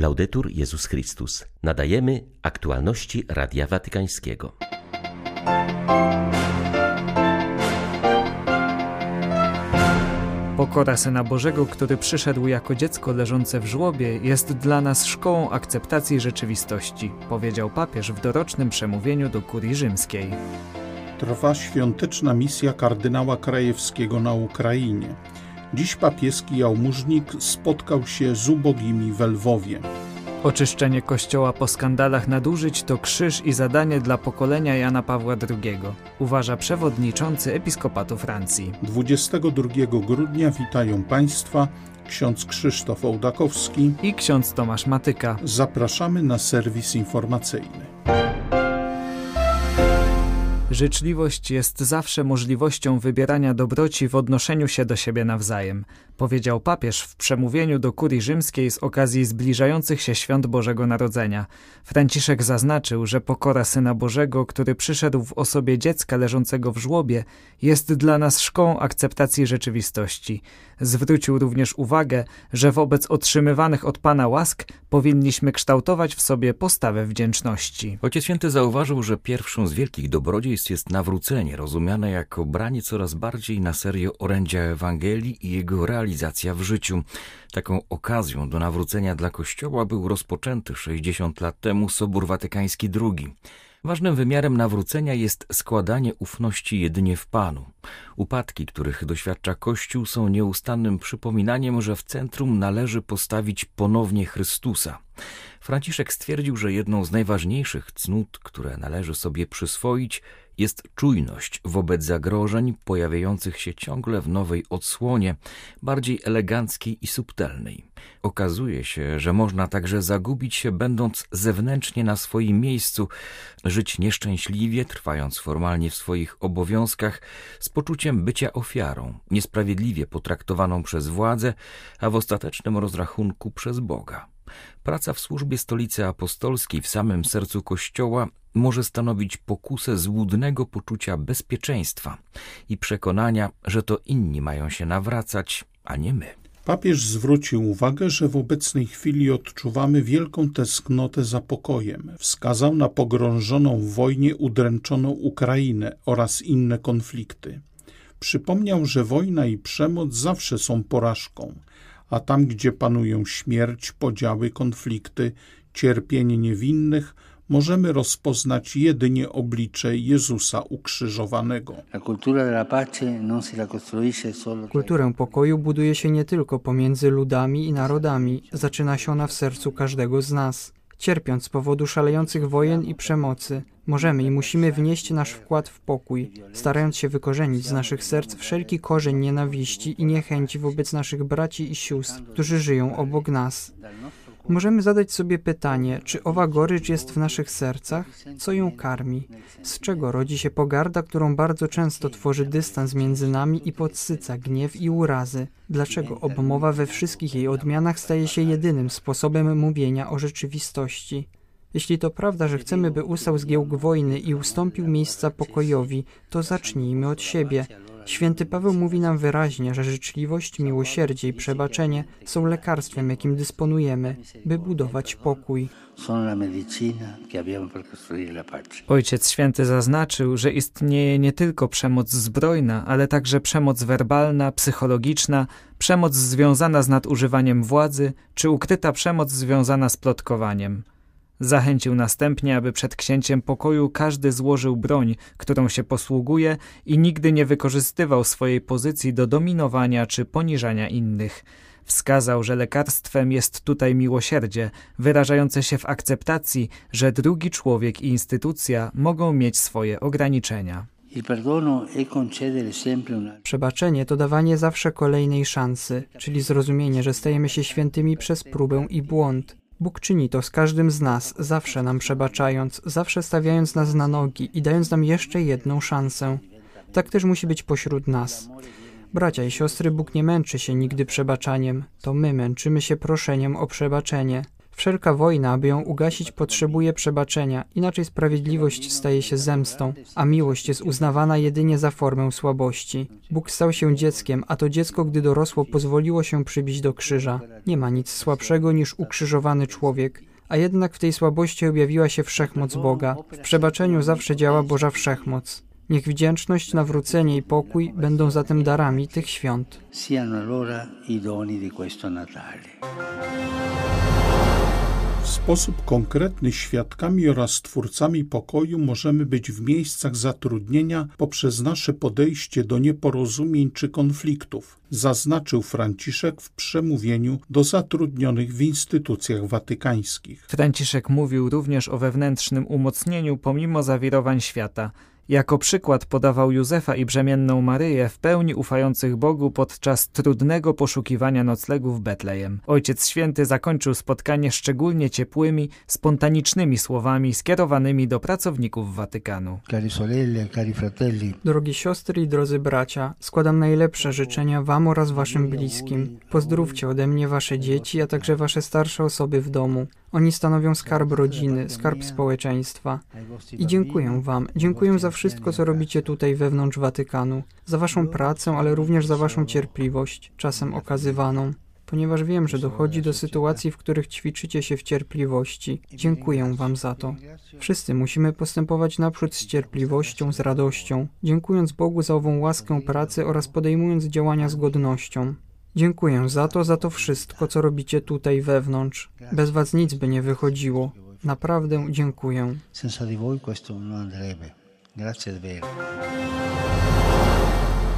Laudetur Jezus Chrystus. Nadajemy aktualności Radia Watykańskiego. Pokora Syna Bożego, który przyszedł jako dziecko leżące w żłobie, jest dla nas szkołą akceptacji rzeczywistości, powiedział papież w dorocznym przemówieniu do kurii rzymskiej. Trwa świąteczna misja kardynała Krajewskiego na Ukrainie. Dziś papieski jałmużnik spotkał się z ubogimi w Lwowie. Oczyszczenie kościoła po skandalach nadużyć to krzyż i zadanie dla pokolenia Jana Pawła II, uważa przewodniczący episkopatu Francji. 22 grudnia witają Państwa ksiądz Krzysztof Ołdakowski i ksiądz Tomasz Matyka. Zapraszamy na serwis informacyjny. Życzliwość jest zawsze możliwością wybierania dobroci w odnoszeniu się do siebie nawzajem, powiedział papież w przemówieniu do kurii rzymskiej z okazji zbliżających się świąt Bożego Narodzenia. Franciszek zaznaczył, że pokora Syna Bożego, który przyszedł w osobie dziecka leżącego w żłobie, jest dla nas szkołą akceptacji rzeczywistości. Zwrócił również uwagę, że wobec otrzymywanych od Pana łask powinniśmy kształtować w sobie postawę wdzięczności. Ojciec Święty zauważył, że pierwszą z wielkich jest nawrócenie, rozumiane jako branie coraz bardziej na serio orędzia Ewangelii i jego realizacja w życiu. Taką okazją do nawrócenia dla Kościoła był rozpoczęty 60 lat temu Sobór Watykański II. Ważnym wymiarem nawrócenia jest składanie ufności jedynie w Panu. Upadki, których doświadcza Kościół, są nieustannym przypominaniem, że w centrum należy postawić ponownie Chrystusa. Franciszek stwierdził, że jedną z najważniejszych cnót, które należy sobie przyswoić, jest czujność wobec zagrożeń pojawiających się ciągle w nowej odsłonie, bardziej eleganckiej i subtelnej. Okazuje się, że można także zagubić się, będąc zewnętrznie na swoim miejscu, żyć nieszczęśliwie, trwając formalnie w swoich obowiązkach, z poczuciem bycia ofiarą, niesprawiedliwie potraktowaną przez władzę, a w ostatecznym rozrachunku przez Boga. Praca w służbie stolicy apostolskiej w samym sercu Kościoła może stanowić pokusę złudnego poczucia bezpieczeństwa i przekonania, że to inni mają się nawracać, a nie my. Papież zwrócił uwagę, że w obecnej chwili odczuwamy wielką tęsknotę za pokojem. Wskazał na pogrążoną w wojnie udręczoną Ukrainę oraz inne konflikty. Przypomniał, że wojna i przemoc zawsze są porażką, a tam, gdzie panują śmierć, podziały, konflikty, cierpienie niewinnych, możemy rozpoznać jedynie oblicze Jezusa ukrzyżowanego. Kulturę pokoju buduje się nie tylko pomiędzy ludami i narodami, zaczyna się ona w sercu każdego z nas. Cierpiąc z powodu szalejących wojen i przemocy, możemy i musimy wnieść nasz wkład w pokój, starając się wykorzenić z naszych serc wszelki korzeń nienawiści i niechęci wobec naszych braci i sióstr, którzy żyją obok nas. Możemy zadać sobie pytanie, czy owa gorycz jest w naszych sercach? Co ją karmi? Z czego rodzi się pogarda, którą bardzo często tworzy dystans między nami i podsyca gniew i urazy? Dlaczego obmowa we wszystkich jej odmianach staje się jedynym sposobem mówienia o rzeczywistości? Jeśli to prawda, że chcemy, by ustał zgiełk wojny i ustąpił miejsca pokojowi, to zacznijmy od siebie. Święty Paweł mówi nam wyraźnie, że życzliwość, miłosierdzie i przebaczenie są lekarstwem, jakim dysponujemy, by budować pokój. Ojciec Święty zaznaczył, że istnieje nie tylko przemoc zbrojna, ale także przemoc werbalna, psychologiczna, przemoc związana z nadużywaniem władzy, czy ukryta przemoc związana z plotkowaniem. Zachęcił następnie, aby przed księciem pokoju każdy złożył broń, którą się posługuje i nigdy nie wykorzystywał swojej pozycji do dominowania czy poniżania innych. Wskazał, że lekarstwem jest tutaj miłosierdzie, wyrażające się w akceptacji, że drugi człowiek i instytucja mogą mieć swoje ograniczenia. Przebaczenie to dawanie zawsze kolejnej szansy, czyli zrozumienie, że stajemy się świętymi przez próbę i błąd. Bóg czyni to z każdym z nas, zawsze nam przebaczając, zawsze stawiając nas na nogi i dając nam jeszcze jedną szansę. Tak też musi być pośród nas. Bracia i siostry, Bóg nie męczy się nigdy przebaczaniem, to my męczymy się proszeniem o przebaczenie. Wszelka wojna, aby ją ugasić, potrzebuje przebaczenia, inaczej sprawiedliwość staje się zemstą, a miłość jest uznawana jedynie za formę słabości. Bóg stał się dzieckiem, a to dziecko, gdy dorosło, pozwoliło się przybić do krzyża. Nie ma nic słabszego niż ukrzyżowany człowiek, a jednak w tej słabości objawiła się wszechmoc Boga. W przebaczeniu zawsze działa Boża wszechmoc. Niech wdzięczność, nawrócenie i pokój będą zatem darami tych świąt. Sposób konkretny świadkami oraz twórcami pokoju możemy być w miejscach zatrudnienia poprzez nasze podejście do nieporozumień czy konfliktów, zaznaczył Franciszek w przemówieniu do zatrudnionych w instytucjach watykańskich. Franciszek mówił również o wewnętrznym umocnieniu pomimo zawirowań świata. Jako przykład podawał Józefa i brzemienną Maryję w pełni ufających Bogu podczas trudnego poszukiwania noclegu w Betlejem. Ojciec Święty zakończył spotkanie szczególnie ciepłymi, spontanicznymi słowami skierowanymi do pracowników Watykanu. Cari sorelle, cari fratelli, Drogie siostry i drodzy bracia, składam najlepsze życzenia Wam oraz Waszym bliskim. Pozdrówcie ode mnie Wasze dzieci, a także Wasze starsze osoby w domu. Oni stanowią skarb rodziny, skarb społeczeństwa. I dziękuję Wam. Dziękuję za wszystko, co robicie tutaj wewnątrz Watykanu. Za Waszą pracę, ale również za Waszą cierpliwość, czasem okazywaną. Ponieważ wiem, że dochodzi do sytuacji, w których ćwiczycie się w cierpliwości. Dziękuję Wam za to. Wszyscy musimy postępować naprzód z cierpliwością, z radością, dziękując Bogu za ową łaskę pracy oraz podejmując działania z godnością. Dziękuję za to, za to wszystko, co robicie tutaj wewnątrz. Bez Was nic by nie wychodziło. Naprawdę dziękuję. senza di voi questo non andrebbe. Grazie davvero.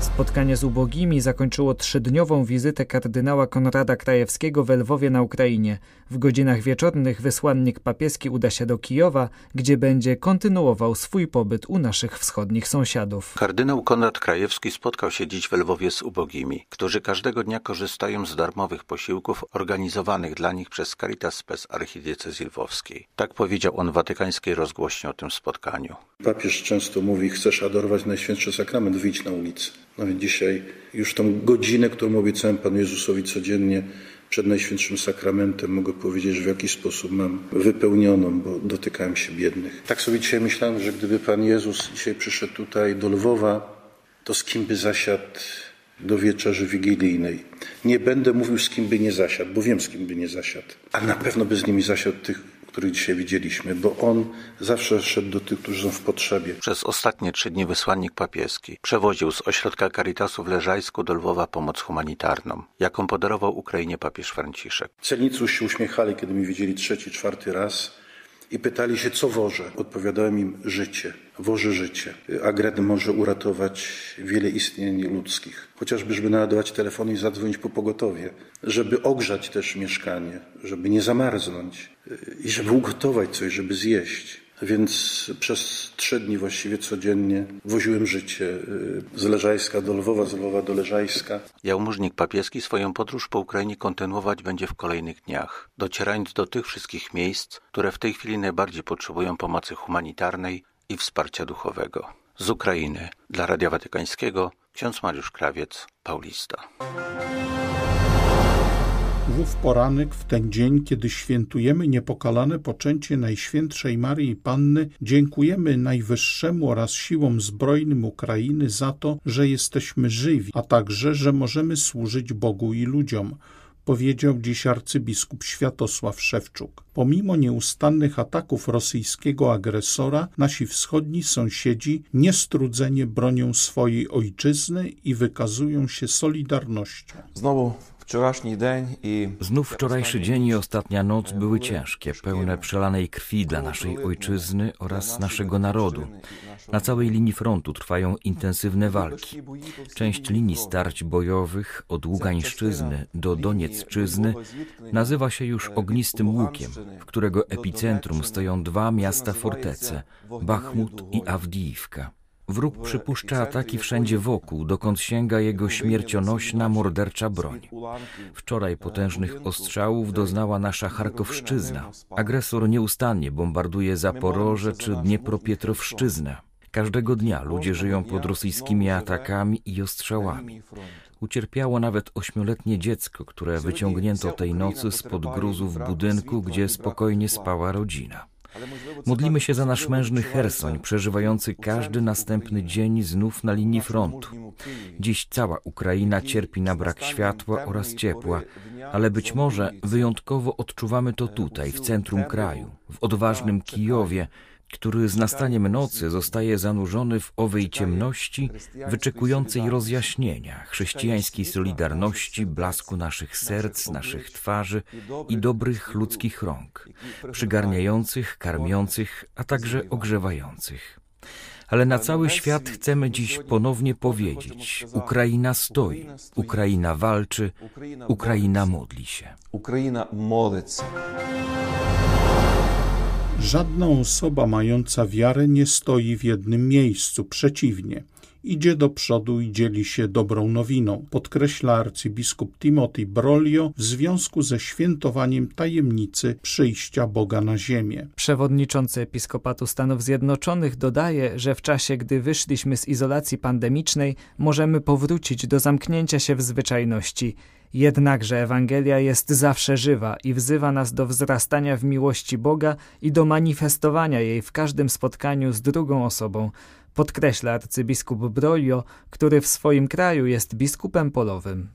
Spotkanie z ubogimi zakończyło trzydniową wizytę kardynała Konrada Krajewskiego w Lwowie na Ukrainie. W godzinach wieczornych wysłannik papieski uda się do Kijowa, gdzie będzie kontynuował swój pobyt u naszych wschodnich sąsiadów. Kardynał Konrad Krajewski spotkał się dziś w Lwowie z ubogimi, którzy każdego dnia korzystają z darmowych posiłków organizowanych dla nich przez Caritas Spes Archidiecezji Lwowskiej. Tak powiedział on watykańskiej rozgłośni o tym spotkaniu. Papież często mówi, chcesz adorować Najświętszy Sakrament, wyjdź na ulicę. Więc dzisiaj już tą godzinę, którą obiecałem Panu Jezusowi codziennie przed Najświętszym Sakramentem, mogę powiedzieć, że w jakiś sposób mam wypełnioną, bo dotykałem się biednych. Tak sobie dzisiaj myślałem, że gdyby Pan Jezus dzisiaj przyszedł tutaj do Lwowa, to z kim by zasiadł do wieczerzy wigilijnej. Nie będę mówił, z kim by nie zasiadł, bo wiem, z kim by nie zasiadł. A na pewno by z nimi zasiadł tych, których dzisiaj widzieliśmy, bo on zawsze szedł do tych, którzy są w potrzebie. Przez ostatnie trzy dni wysłannik papieski przewoził z ośrodka Caritasu w Leżajsku do Lwowa pomoc humanitarną, jaką podarował Ukrainie papież Franciszek. Celnicy już się uśmiechali, kiedy mi widzieli trzeci, czwarty raz i pytali się, co wożę. Odpowiadałem im życie. Wożę życie. Agred może uratować wiele istnień ludzkich. Chociażby, żeby naładować telefon i zadzwonić po pogotowie. Żeby ogrzać też mieszkanie, żeby nie zamarznąć i żeby ugotować coś, żeby zjeść. Więc przez trzy dni właściwie codziennie woziłem życie y, z Leżajska do Lwowa, z Lwowa do Leżajska. Jałmużnik papieski swoją podróż po Ukrainie kontynuować będzie w kolejnych dniach, docierając do tych wszystkich miejsc, które w tej chwili najbardziej potrzebują pomocy humanitarnej i wsparcia duchowego. Z Ukrainy dla Radia Watykańskiego ksiądz Mariusz Krawiec, Paulista. Ów poranek w ten dzień, kiedy świętujemy niepokalane poczęcie Najświętszej Maryi Panny, dziękujemy Najwyższemu oraz siłom zbrojnym Ukrainy za to, że jesteśmy żywi, a także, że możemy służyć Bogu i ludziom powiedział dziś arcybiskup Światosław Szewczuk. Pomimo nieustannych ataków rosyjskiego agresora, nasi wschodni sąsiedzi niestrudzenie bronią swojej ojczyzny i wykazują się solidarnością. Znowu. Znów wczorajszy dzień i ostatnia noc były ciężkie, pełne przelanej krwi dla naszej ojczyzny oraz naszego narodu. Na całej linii frontu trwają intensywne walki. Część linii starć bojowych od Ługańszczyzny do Doniecczyzny nazywa się już Ognistym Łukiem, w którego epicentrum stoją dwa miasta fortece, Bachmut i Awdijiwka. Wróg przypuszcza ataki wszędzie wokół, dokąd sięga jego śmiercionośna, mordercza broń. Wczoraj potężnych ostrzałów doznała nasza Charkowszczyzna. Agresor nieustannie bombarduje Zaporoże czy Dniepropietrowszczyznę. Każdego dnia ludzie żyją pod rosyjskimi atakami i ostrzałami. Ucierpiało nawet ośmioletnie dziecko, które wyciągnięto tej nocy spod gruzów budynku, gdzie spokojnie spała rodzina. Modlimy się za nasz mężny Hersoń, przeżywający każdy następny dzień znów na linii frontu. Dziś cała Ukraina cierpi na brak światła oraz ciepła, ale być może wyjątkowo odczuwamy to tutaj, w centrum kraju, w odważnym Kijowie, który z nastaniem nocy zostaje zanurzony w owej ciemności, wyczekującej rozjaśnienia, chrześcijańskiej solidarności, blasku naszych serc, naszych twarzy i dobrych ludzkich rąk, przygarniających, karmiących, a także ogrzewających. Ale na cały świat chcemy dziś ponownie powiedzieć: Ukraina stoi, Ukraina walczy, Ukraina modli się. Ukraina modli się. Żadna osoba mająca wiarę nie stoi w jednym miejscu, przeciwnie. Idzie do przodu i dzieli się dobrą nowiną, podkreśla arcybiskup Timothy Brolio w związku ze świętowaniem tajemnicy przyjścia Boga na ziemię. Przewodniczący Episkopatu Stanów Zjednoczonych dodaje, że w czasie, gdy wyszliśmy z izolacji pandemicznej, możemy powrócić do zamknięcia się w zwyczajności Jednakże Ewangelia jest zawsze żywa i wzywa nas do wzrastania w miłości Boga i do manifestowania jej w każdym spotkaniu z drugą osobą, podkreśla arcybiskup Brolio, który w swoim kraju jest biskupem polowym.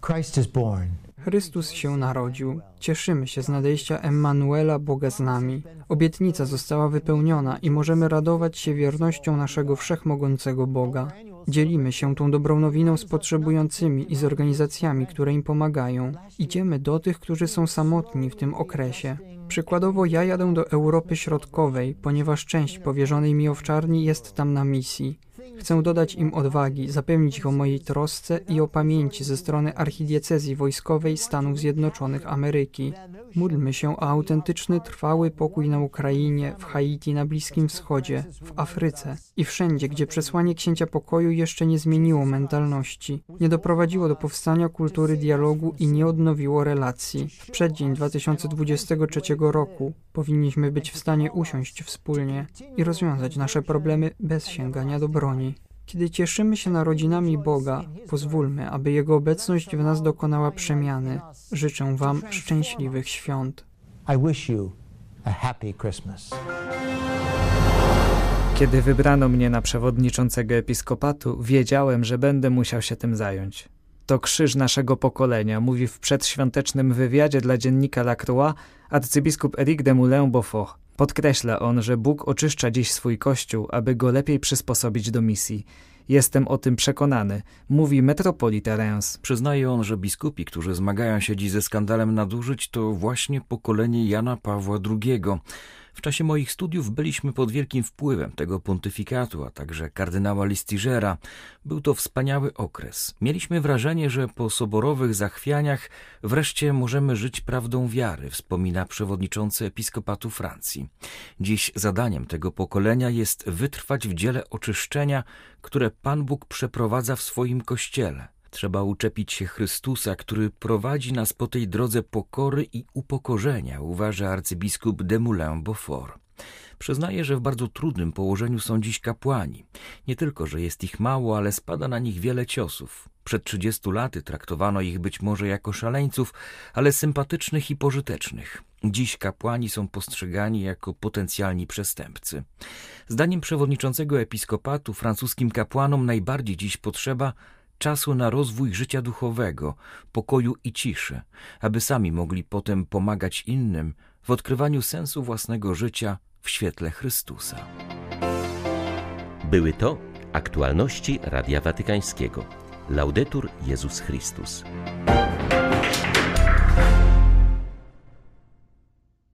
Chrystus się narodził. Cieszymy się z nadejścia Emmanuela, Boga z nami. Obietnica została wypełniona i możemy radować się wiernością naszego wszechmogącego Boga. Dzielimy się tą dobrą nowiną z potrzebującymi i z organizacjami, które im pomagają. Idziemy do tych, którzy są samotni w tym okresie. Przykładowo ja jadę do Europy Środkowej, ponieważ część powierzonej mi owczarni jest tam na misji. Chcę dodać im odwagi, zapewnić ich o mojej trosce i o pamięci ze strony archidiecezji wojskowej Stanów Zjednoczonych Ameryki. Módlmy się o autentyczny, trwały pokój na Ukrainie, w Haiti, na Bliskim Wschodzie, w Afryce i wszędzie, gdzie przesłanie księcia pokoju jeszcze nie zmieniło mentalności, nie doprowadziło do powstania kultury dialogu i nie odnowiło relacji. W przeddzień 2023 roku powinniśmy być w stanie usiąść wspólnie i rozwiązać nasze problemy bez sięgania do broni. Kiedy cieszymy się narodzinami Boga, pozwólmy, aby Jego obecność w nas dokonała przemiany. Życzę Wam szczęśliwych świąt. Kiedy wybrano mnie na przewodniczącego episkopatu, wiedziałem, że będę musiał się tym zająć. To krzyż naszego pokolenia, mówi w przedświątecznym wywiadzie dla dziennika La Croix arcybiskup Eric de Moulin-Beaufort. Podkreśla on, że Bóg oczyszcza dziś swój Kościół, aby go lepiej przysposobić do misji. Jestem o tym przekonany, mówi metropolita Reims. Przyznaje on, że biskupi, którzy zmagają się dziś ze skandalem nadużyć, to właśnie pokolenie Jana Pawła II. W czasie moich studiów byliśmy pod wielkim wpływem tego pontyfikatu, a także kardynała Listigera. Był to wspaniały okres. Mieliśmy wrażenie, że po soborowych zachwianiach wreszcie możemy żyć prawdą wiary, wspomina przewodniczący episkopatu Francji. Dziś zadaniem tego pokolenia jest wytrwać w dziele oczyszczenia, które Pan Bóg przeprowadza w swoim kościele. Trzeba uczepić się Chrystusa, który prowadzi nas po tej drodze pokory i upokorzenia, uważa arcybiskup de Moulin-Beaufort. Przyznaje, że w bardzo trudnym położeniu są dziś kapłani. Nie tylko, że jest ich mało, ale spada na nich wiele ciosów. Przed trzydziestu laty traktowano ich być może jako szaleńców, ale sympatycznych i pożytecznych. Dziś kapłani są postrzegani jako potencjalni przestępcy. Zdaniem przewodniczącego episkopatu francuskim kapłanom najbardziej dziś potrzeba czasu na rozwój życia duchowego, pokoju i ciszy, aby sami mogli potem pomagać innym w odkrywaniu sensu własnego życia w świetle Chrystusa. Były to aktualności Radia Watykańskiego. Laudetur Jezus Chrystus.